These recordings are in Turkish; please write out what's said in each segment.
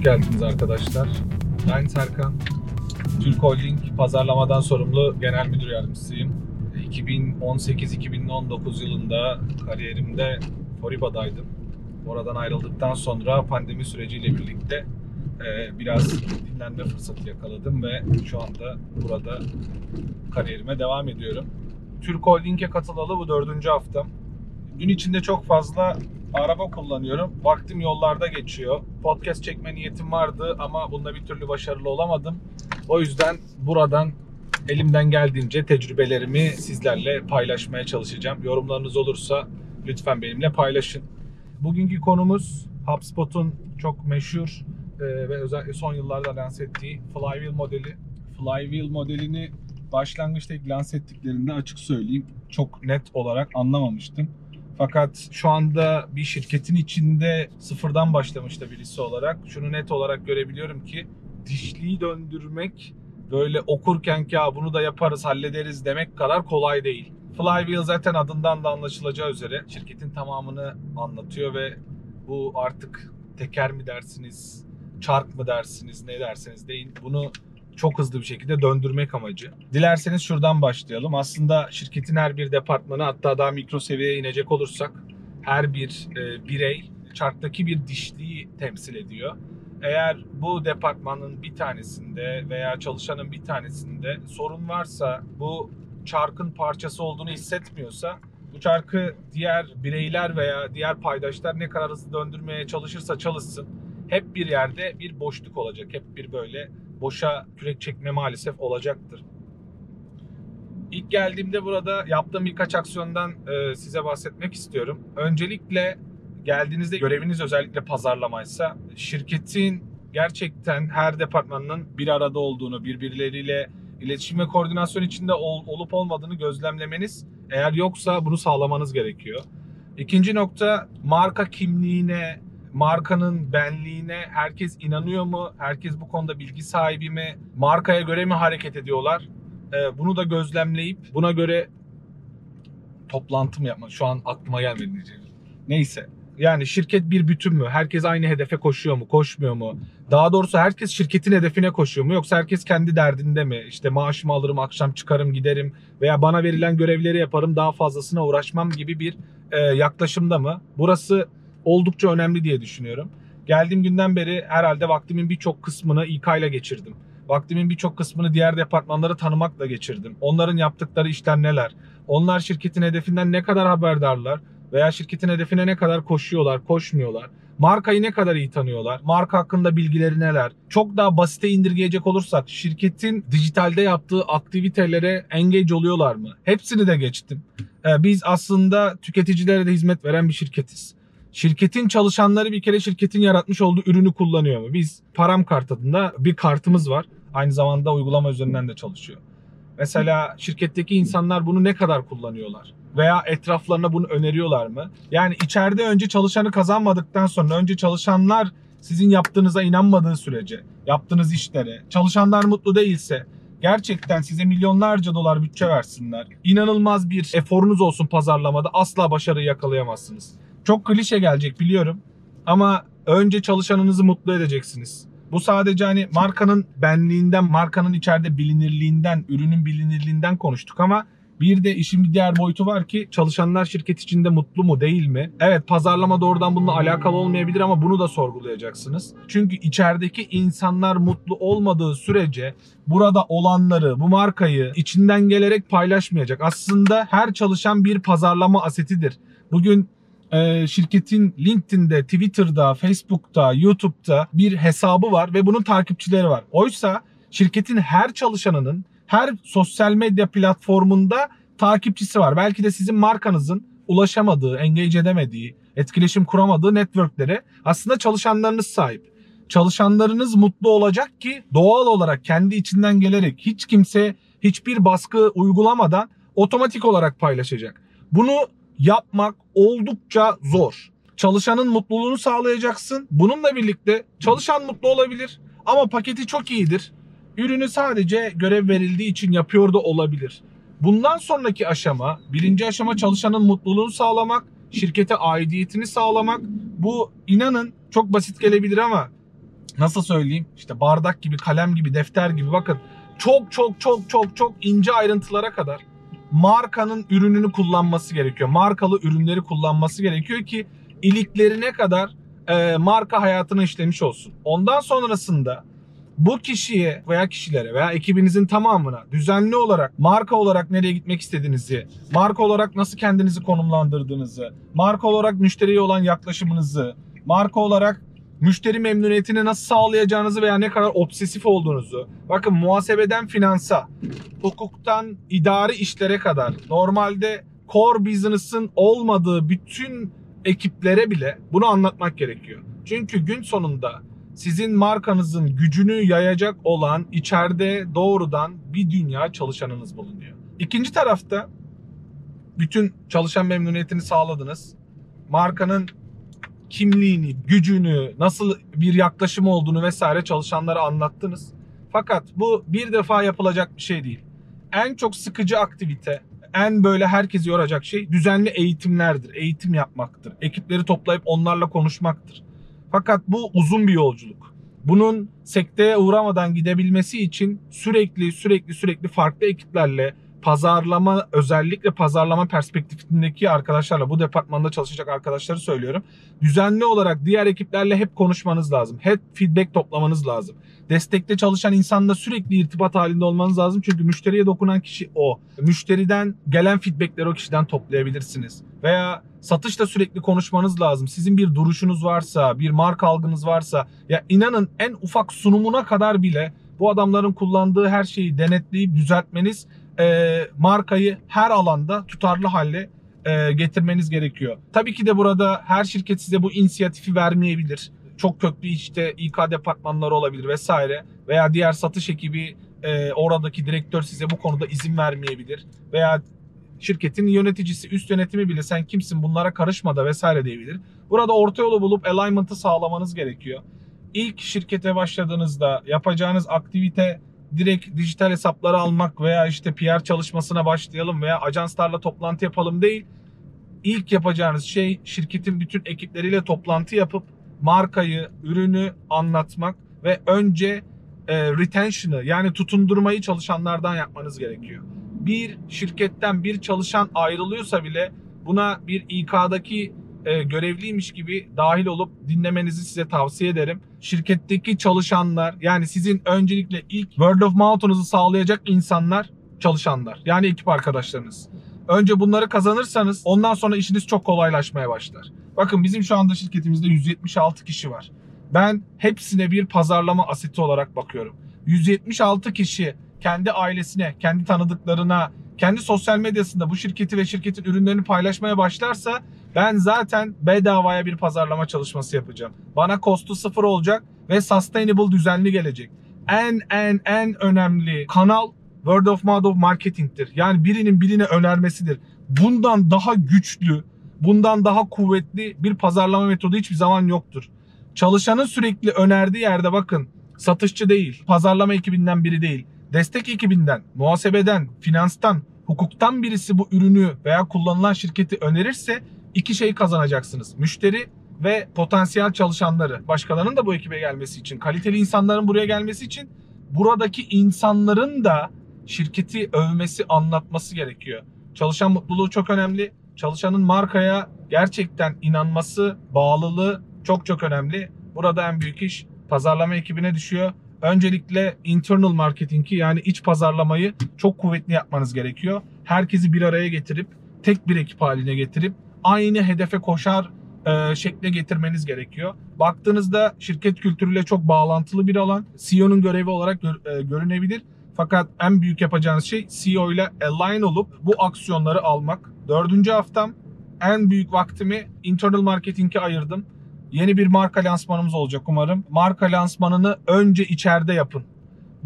Geldiniz arkadaşlar. Ben Serkan. Türk Holding pazarlamadan sorumlu genel müdür yardımcısıyım. 2018-2019 yılında kariyerimde Foriba'daydım. Oradan ayrıldıktan sonra pandemi süreciyle birlikte e, biraz dinlenme fırsatı yakaladım ve şu anda burada kariyerime devam ediyorum. Türk Holding'e katılalı bu dördüncü haftam. Gün içinde çok fazla araba kullanıyorum. Vaktim yollarda geçiyor. Podcast çekme niyetim vardı ama bunda bir türlü başarılı olamadım. O yüzden buradan elimden geldiğince tecrübelerimi sizlerle paylaşmaya çalışacağım. Yorumlarınız olursa lütfen benimle paylaşın. Bugünkü konumuz HubSpot'un çok meşhur e, ve özellikle son yıllarda lanse ettiği Flywheel modeli. Flywheel modelini başlangıçta ilk lanse ettiklerinde açık söyleyeyim çok net olarak anlamamıştım. Fakat şu anda bir şirketin içinde sıfırdan başlamış da birisi olarak şunu net olarak görebiliyorum ki dişliği döndürmek böyle okurken ki "Ya bunu da yaparız hallederiz demek kadar kolay değil. Flywheel zaten adından da anlaşılacağı üzere şirketin tamamını anlatıyor ve bu artık teker mi dersiniz, çark mı dersiniz, ne derseniz deyin bunu çok hızlı bir şekilde döndürmek amacı. Dilerseniz şuradan başlayalım. Aslında şirketin her bir departmanı hatta daha mikro seviyeye inecek olursak her bir e, birey çarktaki bir dişliği temsil ediyor. Eğer bu departmanın bir tanesinde veya çalışanın bir tanesinde sorun varsa bu çarkın parçası olduğunu hissetmiyorsa bu çarkı diğer bireyler veya diğer paydaşlar ne kadar hızlı döndürmeye çalışırsa çalışsın hep bir yerde bir boşluk olacak. Hep bir böyle boşa kürek çekme maalesef olacaktır. İlk geldiğimde burada yaptığım birkaç aksiyondan e, size bahsetmek istiyorum. Öncelikle geldiğinizde göreviniz özellikle pazarlamaysa şirketin gerçekten her departmanının bir arada olduğunu, birbirleriyle iletişim ve koordinasyon içinde ol- olup olmadığını gözlemlemeniz eğer yoksa bunu sağlamanız gerekiyor. İkinci nokta marka kimliğine, markanın benliğine herkes inanıyor mu? Herkes bu konuda bilgi sahibi mi? Markaya göre mi hareket ediyorlar? Ee, bunu da gözlemleyip buna göre toplantı mı yapmak? Şu an aklıma gelmedi diyeceğim. Neyse. Yani şirket bir bütün mü? Herkes aynı hedefe koşuyor mu? Koşmuyor mu? Daha doğrusu herkes şirketin hedefine koşuyor mu? Yoksa herkes kendi derdinde mi? İşte maaşımı alırım, akşam çıkarım giderim veya bana verilen görevleri yaparım, daha fazlasına uğraşmam gibi bir e, yaklaşımda mı? Burası oldukça önemli diye düşünüyorum. Geldiğim günden beri herhalde vaktimin birçok kısmını İK ile geçirdim. Vaktimin birçok kısmını diğer departmanları tanımakla geçirdim. Onların yaptıkları işler neler? Onlar şirketin hedefinden ne kadar haberdarlar? Veya şirketin hedefine ne kadar koşuyorlar, koşmuyorlar? Markayı ne kadar iyi tanıyorlar? Marka hakkında bilgileri neler? Çok daha basite indirgeyecek olursak şirketin dijitalde yaptığı aktivitelere engage oluyorlar mı? Hepsini de geçtim. Ee, biz aslında tüketicilere de hizmet veren bir şirketiz. Şirketin çalışanları bir kere şirketin yaratmış olduğu ürünü kullanıyor mu? Biz Param Kart adında bir kartımız var. Aynı zamanda uygulama üzerinden de çalışıyor. Mesela şirketteki insanlar bunu ne kadar kullanıyorlar? Veya etraflarına bunu öneriyorlar mı? Yani içeride önce çalışanı kazanmadıktan sonra önce çalışanlar sizin yaptığınıza inanmadığı sürece, yaptığınız işlere, çalışanlar mutlu değilse gerçekten size milyonlarca dolar bütçe versinler. İnanılmaz bir eforunuz olsun pazarlamada asla başarı yakalayamazsınız. Çok klişe gelecek biliyorum ama önce çalışanınızı mutlu edeceksiniz. Bu sadece hani markanın benliğinden, markanın içeride bilinirliğinden, ürünün bilinirliğinden konuştuk ama bir de işin bir diğer boyutu var ki çalışanlar şirket içinde mutlu mu değil mi? Evet pazarlama doğrudan bununla alakalı olmayabilir ama bunu da sorgulayacaksınız. Çünkü içerideki insanlar mutlu olmadığı sürece burada olanları, bu markayı içinden gelerek paylaşmayacak. Aslında her çalışan bir pazarlama asetidir. Bugün e, şirketin LinkedIn'de, Twitter'da, Facebook'ta, YouTube'da bir hesabı var ve bunun takipçileri var. Oysa şirketin her çalışanının her sosyal medya platformunda takipçisi var. Belki de sizin markanızın ulaşamadığı, engage edemediği, etkileşim kuramadığı networklere aslında çalışanlarınız sahip. Çalışanlarınız mutlu olacak ki doğal olarak kendi içinden gelerek hiç kimse hiçbir baskı uygulamadan otomatik olarak paylaşacak. Bunu yapmak oldukça zor. Çalışanın mutluluğunu sağlayacaksın. Bununla birlikte çalışan mutlu olabilir ama paketi çok iyidir. Ürünü sadece görev verildiği için yapıyor da olabilir. Bundan sonraki aşama, birinci aşama çalışanın mutluluğunu sağlamak, şirkete aidiyetini sağlamak. Bu inanın çok basit gelebilir ama nasıl söyleyeyim işte bardak gibi, kalem gibi, defter gibi bakın çok çok çok çok çok ince ayrıntılara kadar markanın ürününü kullanması gerekiyor. Markalı ürünleri kullanması gerekiyor ki iliklerine kadar e, marka hayatını işlemiş olsun. Ondan sonrasında bu kişiye veya kişilere veya ekibinizin tamamına düzenli olarak marka olarak nereye gitmek istediğinizi, marka olarak nasıl kendinizi konumlandırdığınızı, marka olarak müşteriye olan yaklaşımınızı, marka olarak müşteri memnuniyetini nasıl sağlayacağınızı veya ne kadar obsesif olduğunuzu, bakın muhasebeden finansa, hukuktan idari işlere kadar normalde core business'ın olmadığı bütün ekiplere bile bunu anlatmak gerekiyor. Çünkü gün sonunda sizin markanızın gücünü yayacak olan içeride doğrudan bir dünya çalışanınız bulunuyor. İkinci tarafta bütün çalışan memnuniyetini sağladınız. Markanın kimliğini, gücünü, nasıl bir yaklaşım olduğunu vesaire çalışanlara anlattınız. Fakat bu bir defa yapılacak bir şey değil. En çok sıkıcı aktivite, en böyle herkesi yoracak şey düzenli eğitimlerdir. Eğitim yapmaktır. Ekipleri toplayıp onlarla konuşmaktır. Fakat bu uzun bir yolculuk. Bunun sekteye uğramadan gidebilmesi için sürekli sürekli sürekli farklı ekiplerle pazarlama özellikle pazarlama perspektifindeki arkadaşlarla bu departmanda çalışacak arkadaşları söylüyorum. Düzenli olarak diğer ekiplerle hep konuşmanız lazım. Hep feedback toplamanız lazım. Destekte çalışan insanla sürekli irtibat halinde olmanız lazım. Çünkü müşteriye dokunan kişi o. Müşteriden gelen feedbackleri o kişiden toplayabilirsiniz. Veya satışta sürekli konuşmanız lazım. Sizin bir duruşunuz varsa, bir marka algınız varsa ya inanın en ufak sunumuna kadar bile bu adamların kullandığı her şeyi denetleyip düzeltmeniz e, markayı her alanda tutarlı hale e, getirmeniz gerekiyor. Tabii ki de burada her şirket size bu inisiyatifi vermeyebilir. Çok köklü işte İK departmanları olabilir vesaire veya diğer satış ekibi e, oradaki direktör size bu konuda izin vermeyebilir veya şirketin yöneticisi, üst yönetimi bile sen kimsin bunlara karışma da vesaire diyebilir. Burada orta yolu bulup alignment'ı sağlamanız gerekiyor. İlk şirkete başladığınızda yapacağınız aktivite direkt dijital hesapları almak veya işte PR çalışmasına başlayalım veya ajanslarla toplantı yapalım değil. İlk yapacağınız şey şirketin bütün ekipleriyle toplantı yapıp markayı, ürünü anlatmak ve önce e, retention'ı yani tutundurmayı çalışanlardan yapmanız gerekiyor. Bir şirketten bir çalışan ayrılıyorsa bile buna bir İK'daki e, görevliymiş gibi dahil olup dinlemenizi size tavsiye ederim. Şirketteki çalışanlar yani sizin öncelikle ilk word of mouth'unuzu sağlayacak insanlar çalışanlar. Yani ekip arkadaşlarınız. Önce bunları kazanırsanız ondan sonra işiniz çok kolaylaşmaya başlar. Bakın bizim şu anda şirketimizde 176 kişi var. Ben hepsine bir pazarlama aseti olarak bakıyorum. 176 kişi kendi ailesine, kendi tanıdıklarına, kendi sosyal medyasında bu şirketi ve şirketin ürünlerini paylaşmaya başlarsa ben zaten bedavaya bir pazarlama çalışması yapacağım. Bana kostu sıfır olacak ve sustainable düzenli gelecek. En en en önemli kanal word of mouth of marketing'tir. Yani birinin birine önermesidir. Bundan daha güçlü, bundan daha kuvvetli bir pazarlama metodu hiçbir zaman yoktur. Çalışanın sürekli önerdiği yerde bakın satışçı değil, pazarlama ekibinden biri değil. Destek ekibinden, muhasebeden, finanstan, hukuktan birisi bu ürünü veya kullanılan şirketi önerirse iki şey kazanacaksınız. Müşteri ve potansiyel çalışanları. Başkalarının da bu ekibe gelmesi için, kaliteli insanların buraya gelmesi için buradaki insanların da şirketi övmesi, anlatması gerekiyor. Çalışan mutluluğu çok önemli. Çalışanın markaya gerçekten inanması, bağlılığı çok çok önemli. Burada en büyük iş pazarlama ekibine düşüyor. Öncelikle internal marketing'i yani iç pazarlamayı çok kuvvetli yapmanız gerekiyor. Herkesi bir araya getirip tek bir ekip haline getirip aynı hedefe koşar e, şekle getirmeniz gerekiyor. Baktığınızda şirket kültürüyle çok bağlantılı bir alan. CEO'nun görevi olarak gör, e, görünebilir. Fakat en büyük yapacağınız şey CEO ile align olup bu aksiyonları almak. Dördüncü haftam en büyük vaktimi internal marketing'e ayırdım. Yeni bir marka lansmanımız olacak umarım. Marka lansmanını önce içeride yapın.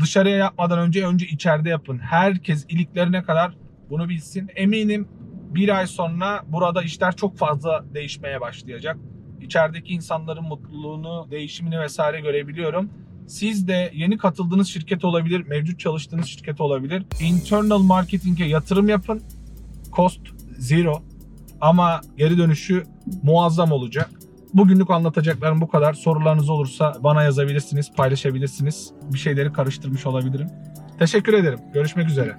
Dışarıya yapmadan önce önce içeride yapın. Herkes iliklerine kadar bunu bilsin. Eminim bir ay sonra burada işler çok fazla değişmeye başlayacak. İçerideki insanların mutluluğunu, değişimini vesaire görebiliyorum. Siz de yeni katıldığınız şirket olabilir, mevcut çalıştığınız şirket olabilir. Internal marketing'e yatırım yapın. Cost zero ama geri dönüşü muazzam olacak. Bugünlük anlatacaklarım bu kadar. Sorularınız olursa bana yazabilirsiniz, paylaşabilirsiniz. Bir şeyleri karıştırmış olabilirim. Teşekkür ederim. Görüşmek üzere.